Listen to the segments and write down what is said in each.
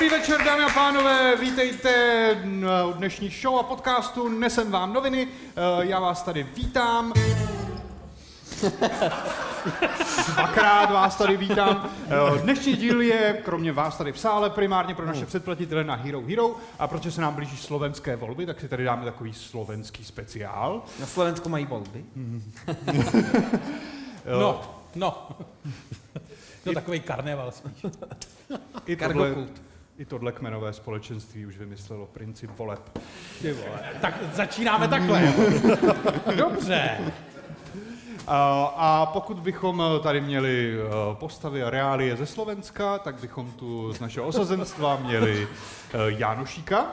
Dobrý večer, dámy a pánové, vítejte u dnešní show a podcastu Nesem vám noviny. Eh, Já vás tady vítám. Dvakrát vás tady vítám. Eh, Dnešní díl je, kromě vás tady v sále, primárně pro naše předplatitele na Hero Hero. A protože se nám blíží slovenské volby, tak si tady dáme takový slovenský speciál. Na Slovensku mají volby. No, no. To takový karneval spíš. I tohle, Kargokult. I tohle kmenové společenství už vymyslelo princip voleb. Ty vole. Tak začínáme takhle. Dobře. A, a pokud bychom tady měli eh, postavy a reálie ze Slovenska, tak bychom tu z našeho osazenstva měli eh, Jánošíka,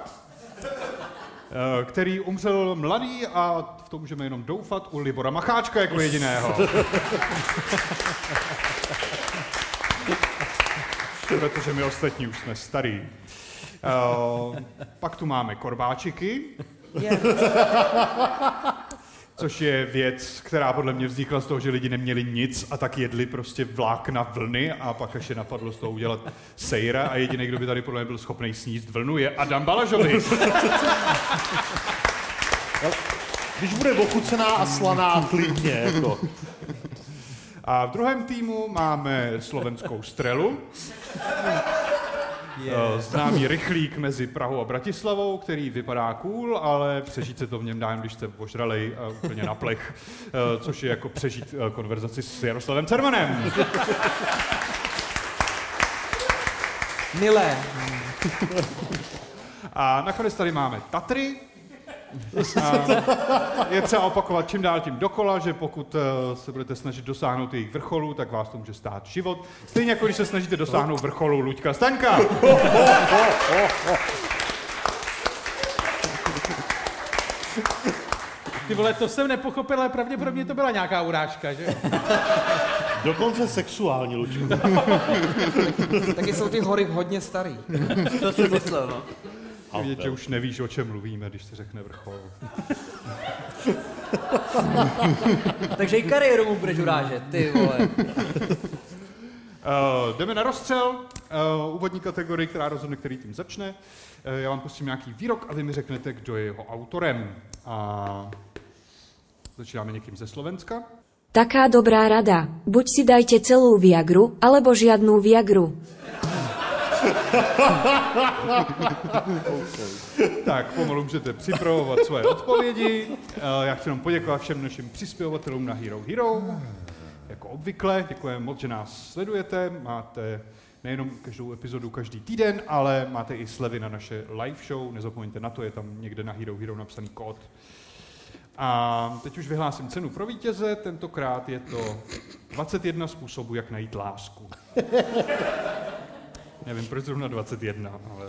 eh, který umřel mladý a v to můžeme jenom doufat u Libora Macháčka jako jediného. Protože my ostatní už jsme starý. Eh, pak tu máme korbáčiky, Což je věc, která podle mě vznikla z toho, že lidi neměli nic a tak jedli prostě vlákna vlny a pak až je napadlo z toho udělat sejra a jediný, kdo by tady podle mě byl schopný sníst vlnu, je Adam Balažovi. Když bude ochucená a slaná, klidně. Jako. A v druhém týmu máme slovenskou strelu. Yeah. Známý rychlík mezi Prahou a Bratislavou, který vypadá cool, ale přežít se to v něm dá, jen když jste ožralej a úplně na plech, eh, což je jako přežít eh, konverzaci s Jaroslavem Cermanem. Milé. A nakonec tady máme Tatry. Je třeba opakovat čím dál tím dokola, že pokud eh, se budete snažit dosáhnout jejich vrcholu, tak vás to může stát život. Stejně jako když se snažíte dosáhnout vrcholu Luďka Staňka. Ty vole, to jsem nepochopil, ale pravděpodobně to byla nějaká urážka, že? Dokonce sexuální, Lučku. Taky jsou ty hory hodně starý. To jsem myslel, no. Vidět, že už nevíš, o čem mluvíme, když se řekne vrchol. Takže i kariéru mu budeš urážet, ty vole. Uh, jdeme na rozstřel, uh, úvodní kategorii, která rozhodne, který tým začne. Uh, já vám pustím nějaký výrok a vy mi řeknete, kdo je jeho autorem. A začínáme někým ze Slovenska. Taká dobrá rada. Buď si dajte celú Viagru, alebo žiadnu Viagru. Tak, pomalu můžete připravovat svoje odpovědi. Eh, Já chci jenom poděkovat všem našim přispěvatelům na Hero Hero. Jako obvykle, děkujeme moc, že nás sledujete. Máte nejenom každou epizodu každý týden, ale máte i slevy na naše live show. Nezapomeňte na to, je tam někde na Hero Hero napsaný kód. A teď už vyhlásím cenu pro vítěze. Tentokrát je to 21 způsobů, jak najít lásku. Nevím, proč zrovna 21, ale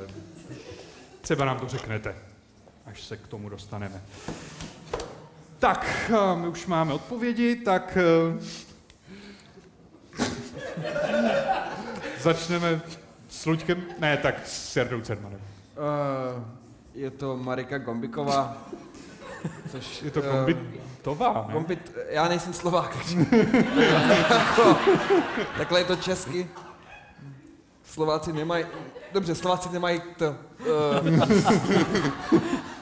třeba nám to řeknete, až se k tomu dostaneme. Tak, my už máme odpovědi, tak eh, začneme s Luďkem, ne, tak s Jardou Cermanem. Uh, je to Marika Gombiková. Což, Je to eh, kombitová, ne? Gombit, já nejsem Slovák. takže- Jako, Takhle je to česky. Slováci nemají, dobře, Slováci nemají to,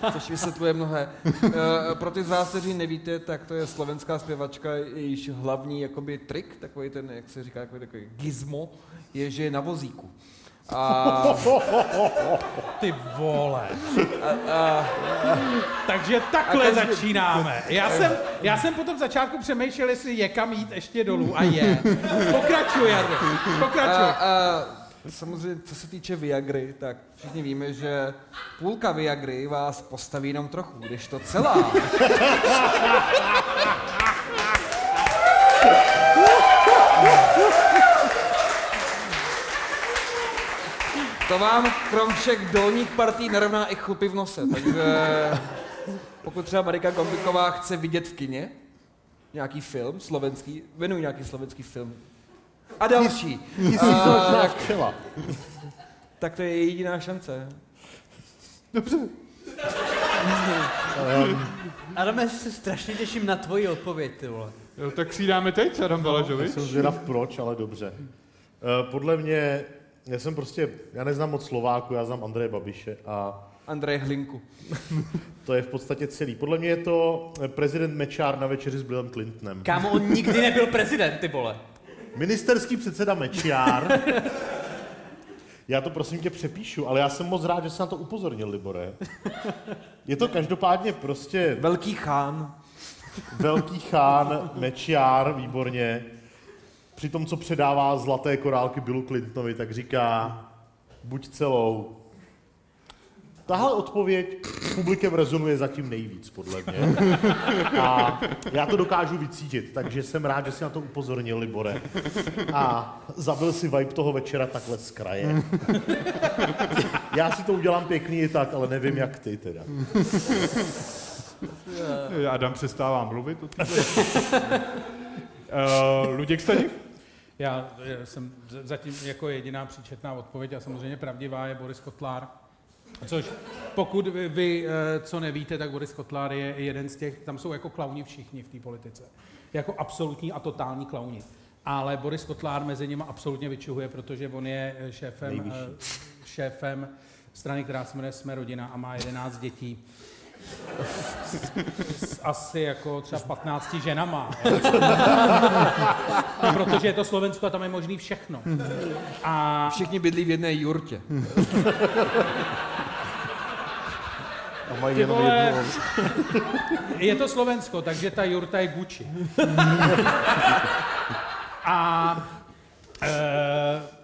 uh, což vysvětluje mnohé. Uh, pro ty z vás, kteří nevíte, tak to je slovenská zpěvačka, jejíž hlavní jakoby trik, takový ten, jak se říká, takový, takový gizmo, je, že je na vozíku. A, Ty vole. Takže takhle A každý- začínáme. Já jsem, já jsem po tom začátku přemýšlel, jestli je kam jít ještě dolů a je. Pokračuj, Jardo. Pokračuj. a, a samozřejmě, co se týče Viagry, tak všichni víme, že půlka Viagry vás postaví jenom trochu, když to celá. To vám krom všech dolních partí nerovná i chlupy v nose, takže pokud třeba Marika Gombiková chce vidět v kině nějaký film slovenský, věnuj nějaký slovenský film. A další. Tisícová A, včela. tak to je jediná šance. Adame, já se strašně těším na tvoji odpověď, ty vole. Jo, tak si ji dáme teď, Adam Balažovič. Jsem zvědav proč, ale dobře. Eh, Podle mě Já jsem prostě, já neznám moc Slováku, já znám Andreje Babiše a Andrej Hlinku. to je v podstatě celý. Podle mě je to prezident Mečár na večeři s Billem Clintonem. Kámo, on nikdy nebyl prezident, ty vole. Ministerský předseda Mečiar. Já to prosím tě přepíšu, ale já jsem moc rád, že jsi na to upozornil, Libore. Je to každopádně prostě Velký chán. velký chán, Mečiar, výborně. Při tom, co předává zlaté korálky Billu Clintonovi, tak říká, buď celou. Tahle odpověď s publikem rezonuje zatím nejvíc, podle mě. A já to dokážu vycítit, takže jsem rád, že jsi na to upozornil, Libore. A zabil si vibe toho večera takhle z kraje. Já si to udělám pěkný i tak, ale nevím, jak ty teda. Adam přestává mluvit. Eh, Luděk Staněk? Já eh, jsem zatím jako jediná příčetná odpověď a samozřejmě pravdivá je Boris Kotlár. Což pokud vy, vy eh, co nevíte, tak Boris Kotlár je jeden z těch, tam jsou jako klauni všichni v té politice. Jako absolutní a totální klauni. Ale Boris Kotlár mezi nimi absolutně vyčuhuje, protože on je eh, šéfem, Nejvyšší. eh, šéfem strany, která se jmenuje Jsme rodina a má 11 dětí. S asi jako třeba 15 ženama. Protože je to Slovensko a tam je možný všechno. A Všichni bydlí v jedné jurtě. A mají Ty jenom vole. jednu je to Slovensko, takže ta jurta je Gucci. A e,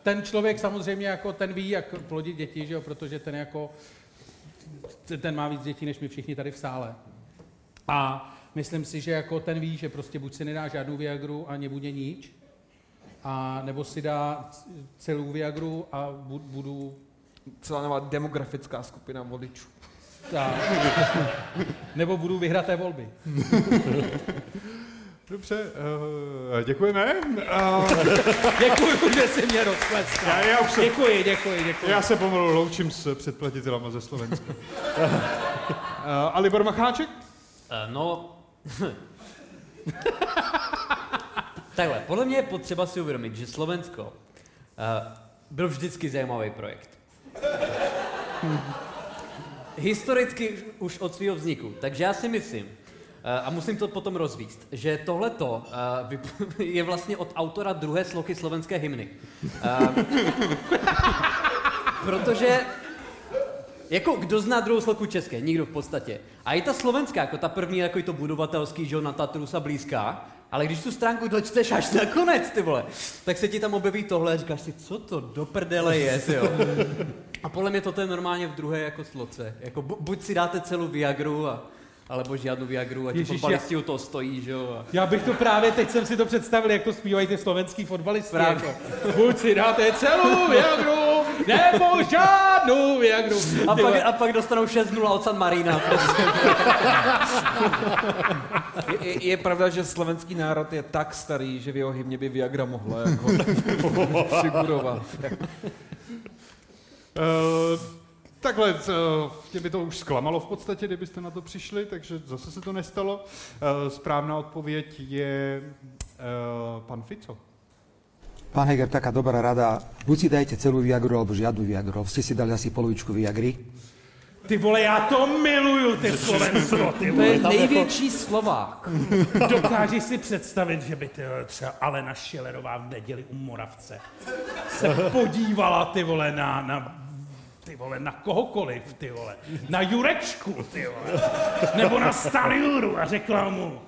ten člověk samozřejmě jako ten ví, jak plodit děti, že jo, protože ten jako ten má víc dětí, než my všichni tady v sále. A myslím si, že jako ten ví, že prostě buď si nedá žádnou Viagru a nebude nič, a nebo si dá celou Viagru a bu- budu Celá nová demografická skupina voličů. Tak, nebo budu vyhraté volby. Dobře, uh, děkujeme. Uh, Děkuji, že jsi mě rozpleskal. já, já, už se, Děkuji, děkuji, děkuji. já se pomalu loučím s předplatitelama ze Slovenska. Uh, a Libor Macháček? Eh, No... Takhle, podle mě je potřeba si uvědomit, že Slovensko uh, byl vždycky zajímavý projekt. Historicky už od svého vzniku. Takže já si myslím, eh, a musím to potom rozvíst, že tohleto eh, je vlastně od autora druhé sloky slovenské hymny. Eh, Protože jako kdo zná druhou sloku české? Nikdo v podstatě. A i ta slovenská, jako ta první, jako to budovatelský, že na Tatrusa blízká, ale když tu stránku dočteš až na konec, ty vole, tak se ti tam objeví tohle a říkáš si, co to do prdele je, ty jo. A podle mě toto je normálně v druhé jako sloce. Jako bu- buď si dáte celou Viagru, a, alebo žádnou Viagru a ti Ježiš, fotbalisti u toho stojí, že jo. A... Já bych to právě, teď jsem si to představil, jak to zpívají ty slovenský fotbalisti. Právě. Jako, buď si dáte celou Viagru, nebo žádnou Viagru. A, pak, a pak dostanou 6-0 od San Marina. Prostě. Je, je, je pravda, že slovenský národ je tak starý, že v jeho hymně by Viagra mohla jako figurovat. Uh, takhle, uh, mě by to už zklamalo v podstatě, kdybyste na to přišli, takže zase se to nestalo. Uh, správná odpověď je uh, pan Fico. Pán Heger, taká dobrá rada. Buď si dajte celú Viagru, alebo žiadnu Viagru. Ste si dali asi polovičku Viagry. ty vole, já to miluju, ty Slovensko, ty To vole. je největší Slovák. Dokážeš si představit, že by ty, třeba Alena Šilerová v neděli u Moravce se podívala, ty vole, na, na ty vole, na kohokoliv, ty vole, na Jurečku, ty vole, nebo na Staliuru a řekla mu,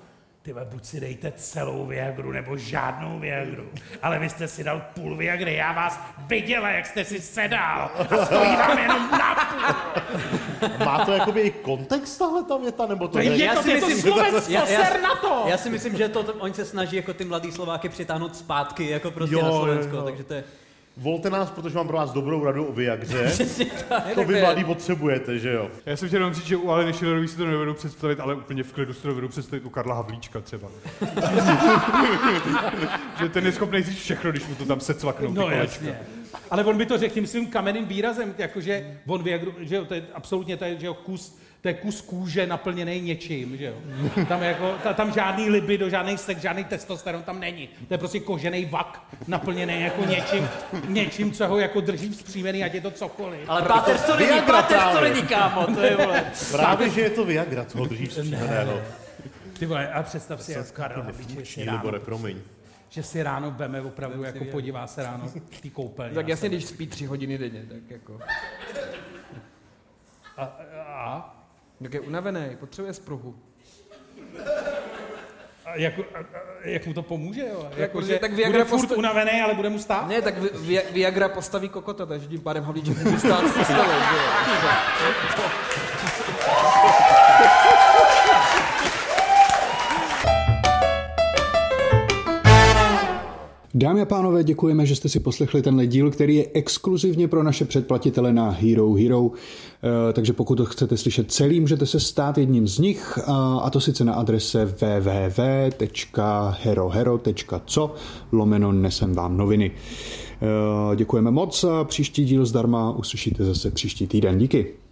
ty vole, buď si dejte celou Viagru, nebo žádnou Viagru, ale vy jste si dal půl Viagry, já vás viděla, jak jste si sedal a stojí vám jenom na půl. Má to jakoby i kontext tahle ta věta, nebo to To je, ne? je, to, je to Slovensko, ser na to! Já si myslím, že to, to, oni se snaží jako ty mladý Slováky přitáhnout zpátky jako prostě Jo, na jo, Slovensko, jo. takže to je Volte nás, protože mám pro vás dobrou radu o Viagře. To vy mladý potřebujete, že jo? Já jsem chtěl jenom říct, že u Aleny Šilerový si to nedovedu představit, ale úplně v klidu si to dovedu představit u Karla Havlíčka třeba. že ten je schopný říct všechno, když mu to tam secvaknou. ty No jasně. Ale on by to řekl tím svým kamenným výrazem, jakože on Viagru, že jo, to je absolutně to je, že jo, kus to je kus kůže naplněný něčím, že jo. Tam, je jako, ta, tam žádný libido, žádný sex, žádný testosteron tam není. To je prostě kožený vak naplněný jako něčím, něčím, co ho jako drží vzpřímený, ať je to cokoliv. Ale Páters to není, Viagra Páters to není, kámo, to je, vole. Právě, že je to Viagra, co ho drží vzpřímeného. Ty vole, a představ si, jak Karel Havlíček Funkční, ráno, Libore, promiň. že si ráno veme opravdu, jako podívá se ráno v té koupelně. Tak jasně, když spí tři hodiny denně, tak jako. A, a, Tak je unavený, potřebuje spruhu. a, jak, a, a, jak mu to pomůže, jo? Jako, protože že tak Viagra bude furt posta- unavený, ale bude mu stát? Ne, tak Vi- Vi- Viagra postaví kokota, takže tím pádem Havlíček může stát z postele, Dámy a pánové, děkujeme, že jste si poslechli tenhle díl, který je exkluzivně pro naše předplatitele na Hero Hero. Eh, Takže pokud to chcete slyšet celý, můžete se stát jedním z nich, a a to sice na adrese www.herohero.co lomeno nesem vám noviny. Eh, Děkujeme moc a příští díl zdarma uslyšíte zase příští týden. Díky.